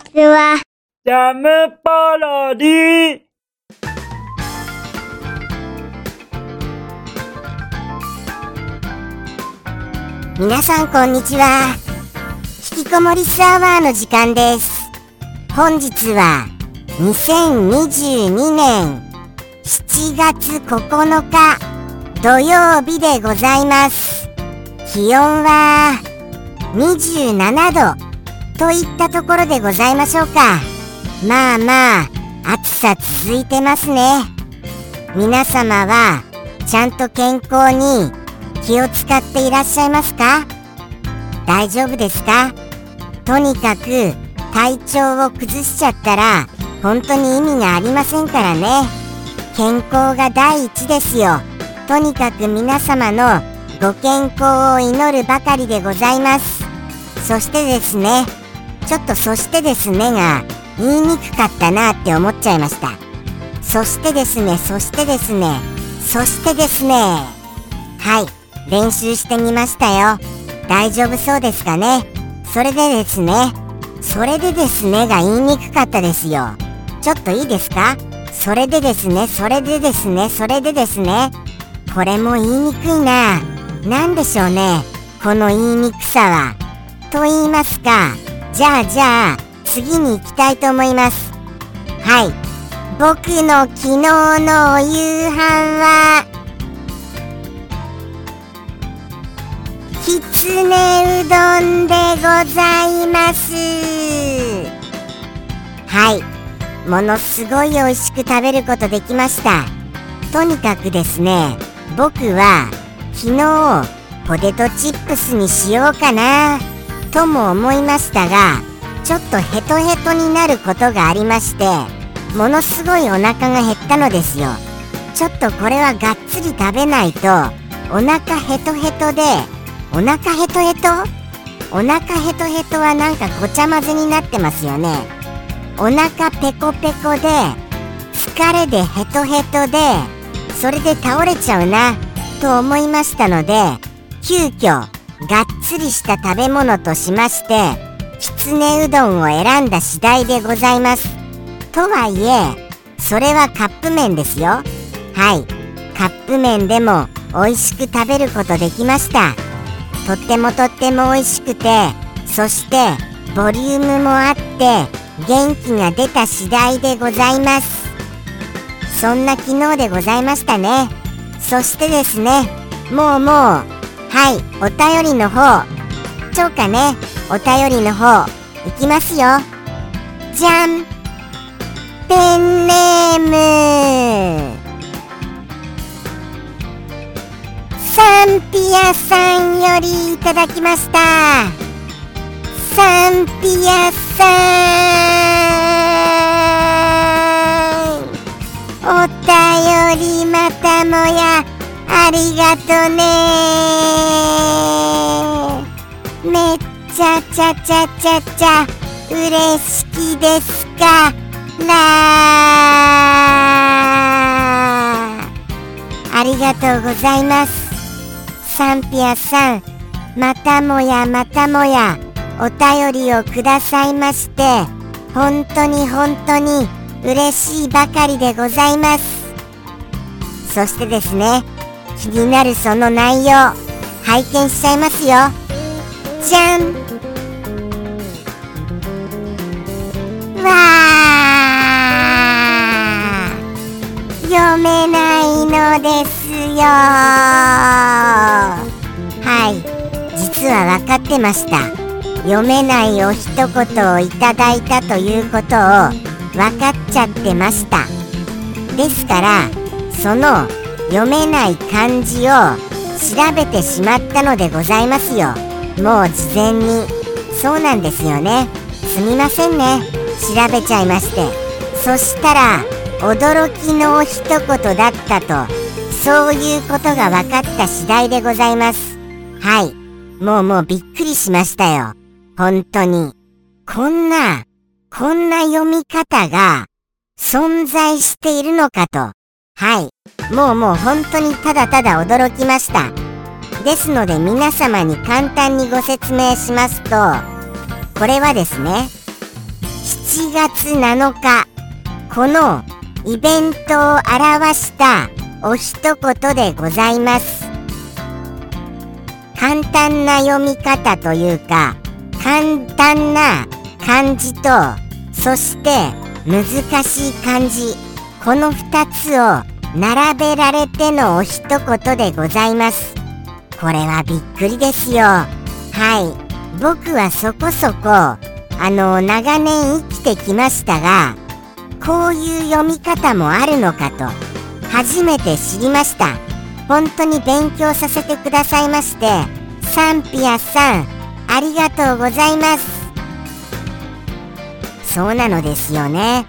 ちは。ジャムパロディ皆さんこんにちは。引きこもりスアワーの時間です。本日は2022年7月9日土曜日でございます。気温は27度といったところでございましょうか。まあまあ暑さ続いてますね。皆様はちゃんと健康に気を使っていらっしゃいますか？大丈夫ですか？とにかく体調を崩しちゃったら本当に意味がありませんからね。健康が第一ですよ。とにかく皆様のご健康を祈るばかりでございます。そしてですねちょっとそしてですねが言いにくかったなって思っちゃいました。そしてですねそしてですねそしてですね。はい練習してみましたよ。大丈夫そうですかね？それでですねそれでですねが言いにくかったですよ。ちょっといいですか？それでですねそれでですねそれでですね。これも言いにくいな。何でしょうねこの言いにくさは。と言いますかじゃあじゃあ次に行きたいと思います。はい。僕の昨日のお夕飯はきつねうどんでございます。はい。ものすごい美味しく食べることできました。とにかくですね僕は昨日ポテトチップスにしようかな。とも思いましたがちょっとヘトヘトになることがありましてものすごいお腹が減ったのですよ。ちょっとこれはがっつり食べないとお腹ヘトヘトでお腹ヘトヘト？お腹ヘトヘトはなんかごちゃ混ぜになってますよね。お腹ペコペコで疲れでヘトヘトでそれで倒れちゃうなと思いましたので急遽がっつりした食べ物としましてきつねうどんを選んだ次第でございます。とはいえそれはカップ麺ですよ。はい。カップ麺でも美味しく食べることできました。とってもとっても美味しくてそしてボリュームもあって元気が出た次第でございます。そんな昨日でございましたね。そしてですねもうもうはいお便りの方。ちょうかね。お便りの方いきますよ。じゃん。ペンネーム。サンピアさんよりいただきました。サンピアさん。お便りまたもや。ありがとね。めっちゃちゃちゃちゃちゃ嬉しきですか？らありがとうございます。サンピアさんまたもやまたもやお便りをくださいまして本当に本当に嬉しいばかりでございます。そしてですね気になるその内容拝見しちゃいますよ。じゃん。わー。読めないのですよ。はい。実は分かってました。読めないお一言をいただいたということを分かっちゃってました。ですからその読めない漢字を調べてしまったのでございますよ。もう事前に。そうなんですよね。すみませんね。調べちゃいまして。そしたら驚きの一言だったとそういうことが分かった次第でございます。はい。もうもうびっくりしましたよ。本当に。こんなこんな読み方が存在しているのかと。はい。もうもう本当にただただ驚きました。ですので皆様に簡単にご説明しますとこれはですね7月7日このイベントを表したお一言でございます。簡単な読み方というか簡単な漢字とそして難しい漢字この2つを並べられてのお一言でございます。これはびっくりですよ。はい。僕はそこそこあの長年生きてきましたがこういう読み方もあるのかと初めて知りました。本当に勉強させてくださいましてサンピアさんありがとうございます。そうなのですよね。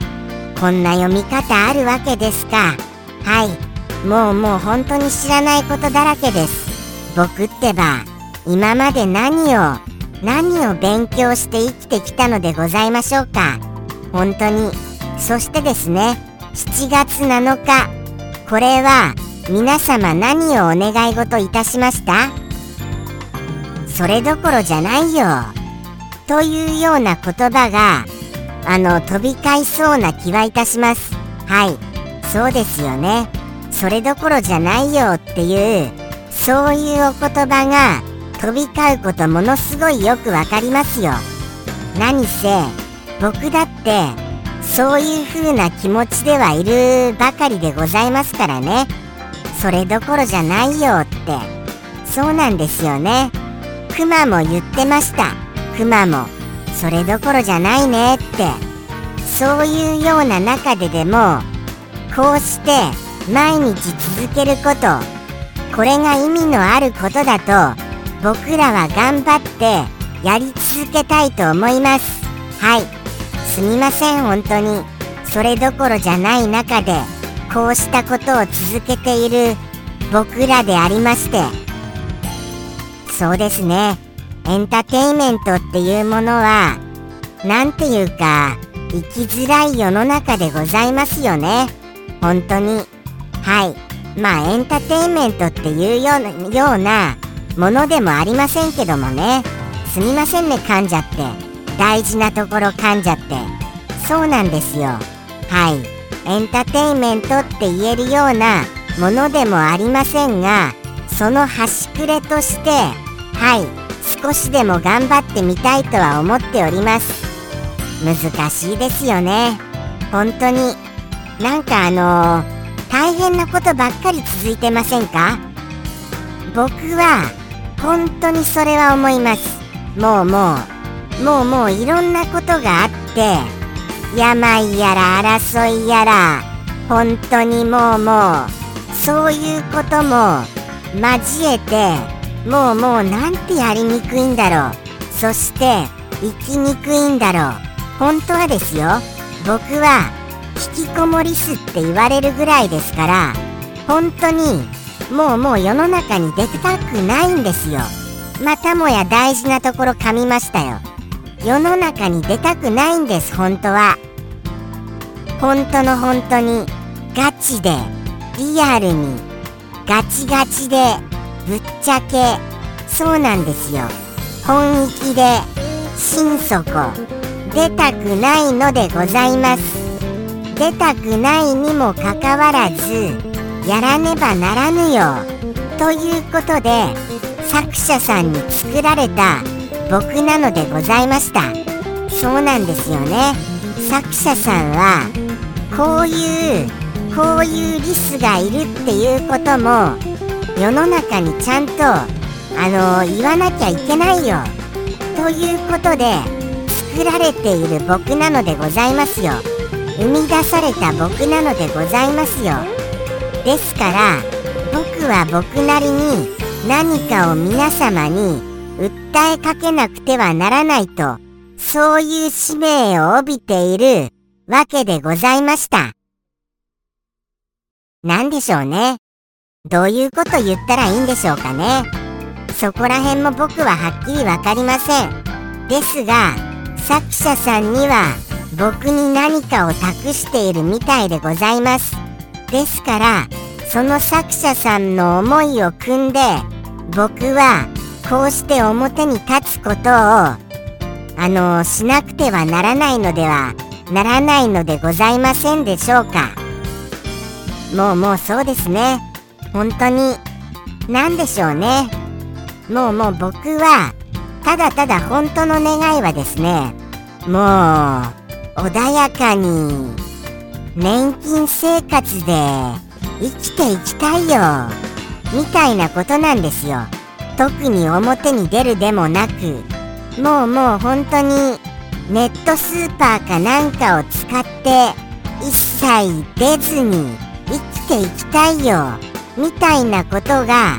こんな読み方あるわけですか。はい。もうもう本当に知らないことだらけです。僕ってば今まで何を何を勉強して生きてきたのでございましょうか。本当に。そしてですね7月7日。これは皆様何をお願い事いたしました？それどころじゃないよ。というような言葉があの飛び交いそうな気はいたします。はい。そうですよね。それどころじゃないよっていうそういうお言葉が飛び交うことものすごいよくわかりますよ。何せ僕だってそういう風な気持ちではいるばかりでございますからね。それどころじゃないよって。そうなんですよね。クマも言ってました。クマもそれどころじゃないねって。そういうような中ででもこうして毎日続けること。これが意味のあることだと僕らは頑張ってやり続けたいと思います。はい。すみません本当に。それどころじゃない中でこうしたことを続けている僕らでありまして。そうですね。エンターテインメントっていうものは何ていうか生きづらい世の中でございますよね。本当に。はい。まあエンターテインメントっていうようようなものでもありませんけどもね。すみませんね噛んじゃって。大事なところ噛んじゃって。そうなんですよ。はい。エンターテインメントって言えるようなものでもありませんがその端くれとしてはい。少しでも頑張ってみたいとは思っております。難しいですよね。本当に。なんかあのー、大変なことばっかり続いてませんか？僕は本当にそれは思います。もうもう。もうもういろんなことがあって。病やら争いやら。本当にもうもう。そういうことも。交えて。もうもうなんてやりにくいんだろう。そして生きにくいんだろう。本当はですよ。僕は引きこもりすって言われるぐらいですから本当にもうもう世の中に出たくないんですよ。またもや大事なところ噛みましたよ。世の中に出たくないんです本当は。本当の本当にガチでリアルにガチガチでぶっちゃけそうなんですよ。本気で心底出たくないのでございます。出たくないにもかかわらずやらねばならぬよ。ということで作者さんに作られた僕なのでございました。そうなんですよね。作者さんはこういうこういうリスがいるっていうことも世の中にちゃんとあの言わなきゃいけないよ。ということで作られている僕なのでございますよ。生み出された僕なのでございますよですから僕は僕なりに何かを皆様に訴えかけなくてはならないとそういう使命を帯びているわけでございました。何でしょうね。どういうこと言ったらいいんでしょうかねそこら辺も僕ははっきりわかりませんですが作者さんには僕に何かを託しているみたいでございます。ですからその作者さんの思いを汲んで僕はこうして表に立つことをあのしなくてはならないのではならないのでございませんでしょうか。もうもうそうですね。本当に何でしょうね。もうもう僕はただただ本当の願いはですねもう穏やかに年金生活で生きていきたいよみたいなことなんですよ。特に表に出るでもなくもうもう本当にネットスーパーかなんかを使って一切出ずに生きていきたいよみたいなことが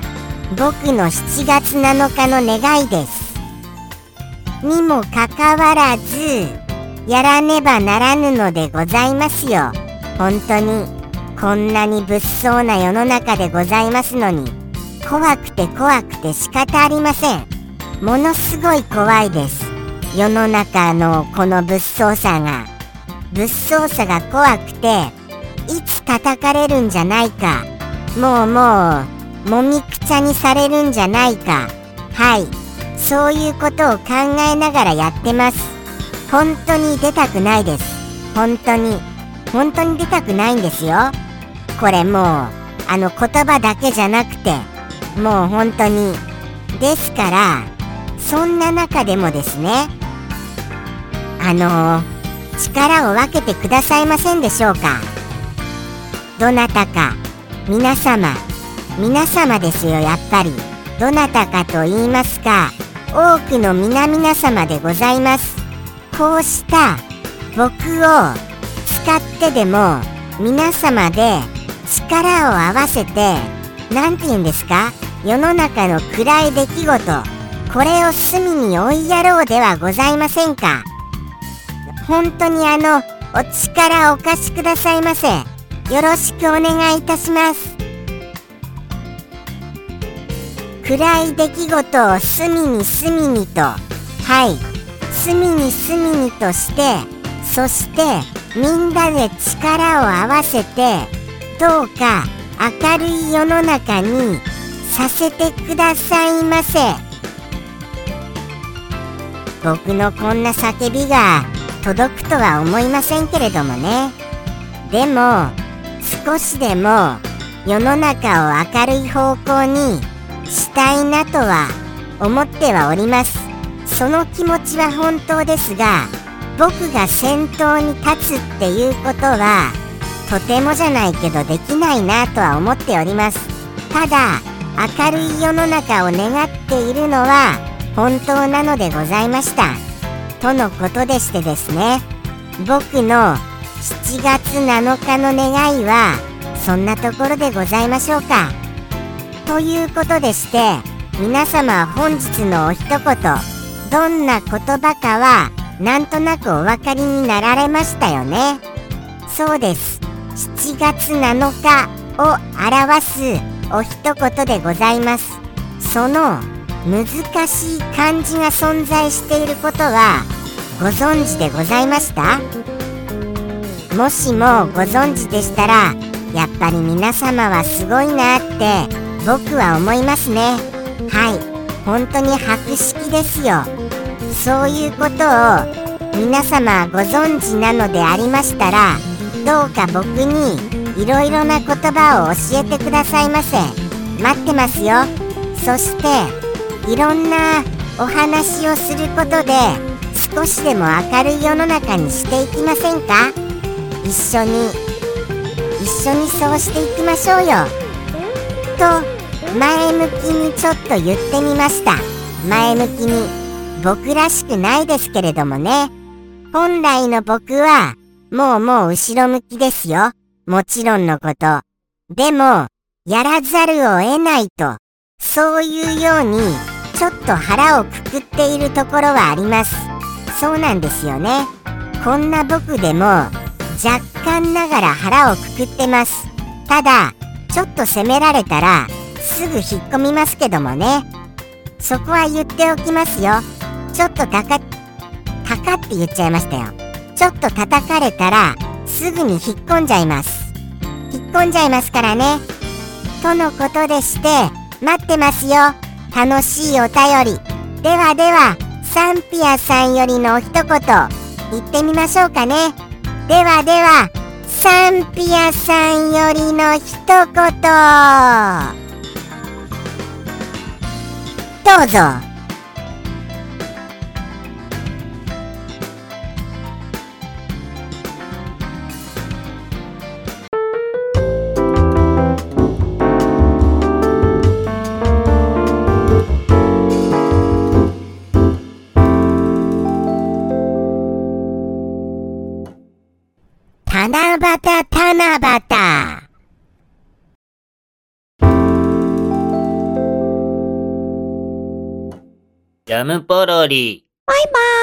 僕の7月7日の願いです。にもかかわらずやらねばならぬのでございますよ。本当にこんなに物騒な世の中でございますのに怖くて怖くて仕方ありません。ものすごい怖いです。世の中のこの物騒さが。物騒さが怖くていつ叩かれるんじゃないか。もうもうもみくちゃにされるんじゃないか。はい。そういうことを考えながらやってます。本当に出たくないです。本当に。本当に出たくないんですよ。これもうあの言葉だけじゃなくて。もう本当に。ですからそんな中でもですねあの力を分けてくださいませんでしょうか。どなたか。皆様。皆様ですよやっぱり。どなたかと言いますか。多くの皆々様でございます。こうした僕を使ってでも皆様で力を合わせて何て言うんですか？世の中の暗い出来事これを隅に追いやろうではございませんか？本当にあのお力お貸しくださいませ。よろしくお願いいたします。暗い出来事を隅に隅にと。はい。隅に隅にとしてそしてみんなで力を合わせてどうか明るい世の中にさせてくださいませ。僕のこんな叫びが届くとは思いませんけれどもね。でも少しでも世の中を明るい方向にしたいなとは思ってはおります。その気持ちは本当ですが僕が先頭に立つっていうことはとてもじゃないけどできないなとは思っております。ただ明るい世の中を願っているのは本当なのでございました。とのことでしてですね僕の7月7日の願いはそんなところでございましょうか。ということでして皆様本日のお一言。どんな言葉かはなんとなくお分かりになられましたよね。そうです。7月7日を表すお一言でございます。その難しい漢字が存在していることはご存知でございました？もしもご存知でしたらやっぱり皆様はすごいなって僕は思いますね。はい。本当に博識ですよ。そういうことを皆様ご存知なのでありましたらどうか僕にいろいろな言葉を教えてくださいませ。待ってますよ。そしていろんなお話をすることで少しでも明るい世の中にしていきませんか？一緒に一緒にそうしていきましょうよ。と前向きにちょっと言ってみました。前向きに僕らしくないですけれどもね。本来の僕はもうもう後ろ向きですよ。もちろんのこと。でもやらざるを得ないとそういうようにちょっと腹をくくっているところはあります。そうなんですよね。こんな僕でも若干ながら腹をくくってます。ただちょっと責められたらすぐ引っ込みますけどもね。そこは言っておきますよ。ちょっとたかたかって言っちゃいましたよ。ちょっと叩かれたらすぐに引っ込んじゃいます。引っ込んじゃいますからね。とのことでして待ってますよ。楽しいお便り。ではではサンピアさんよりの一言言ってみましょうかね。ではではサンピアさんよりの一言。どうぞ。七夕七夕。ジャムポロリ。バイバイ。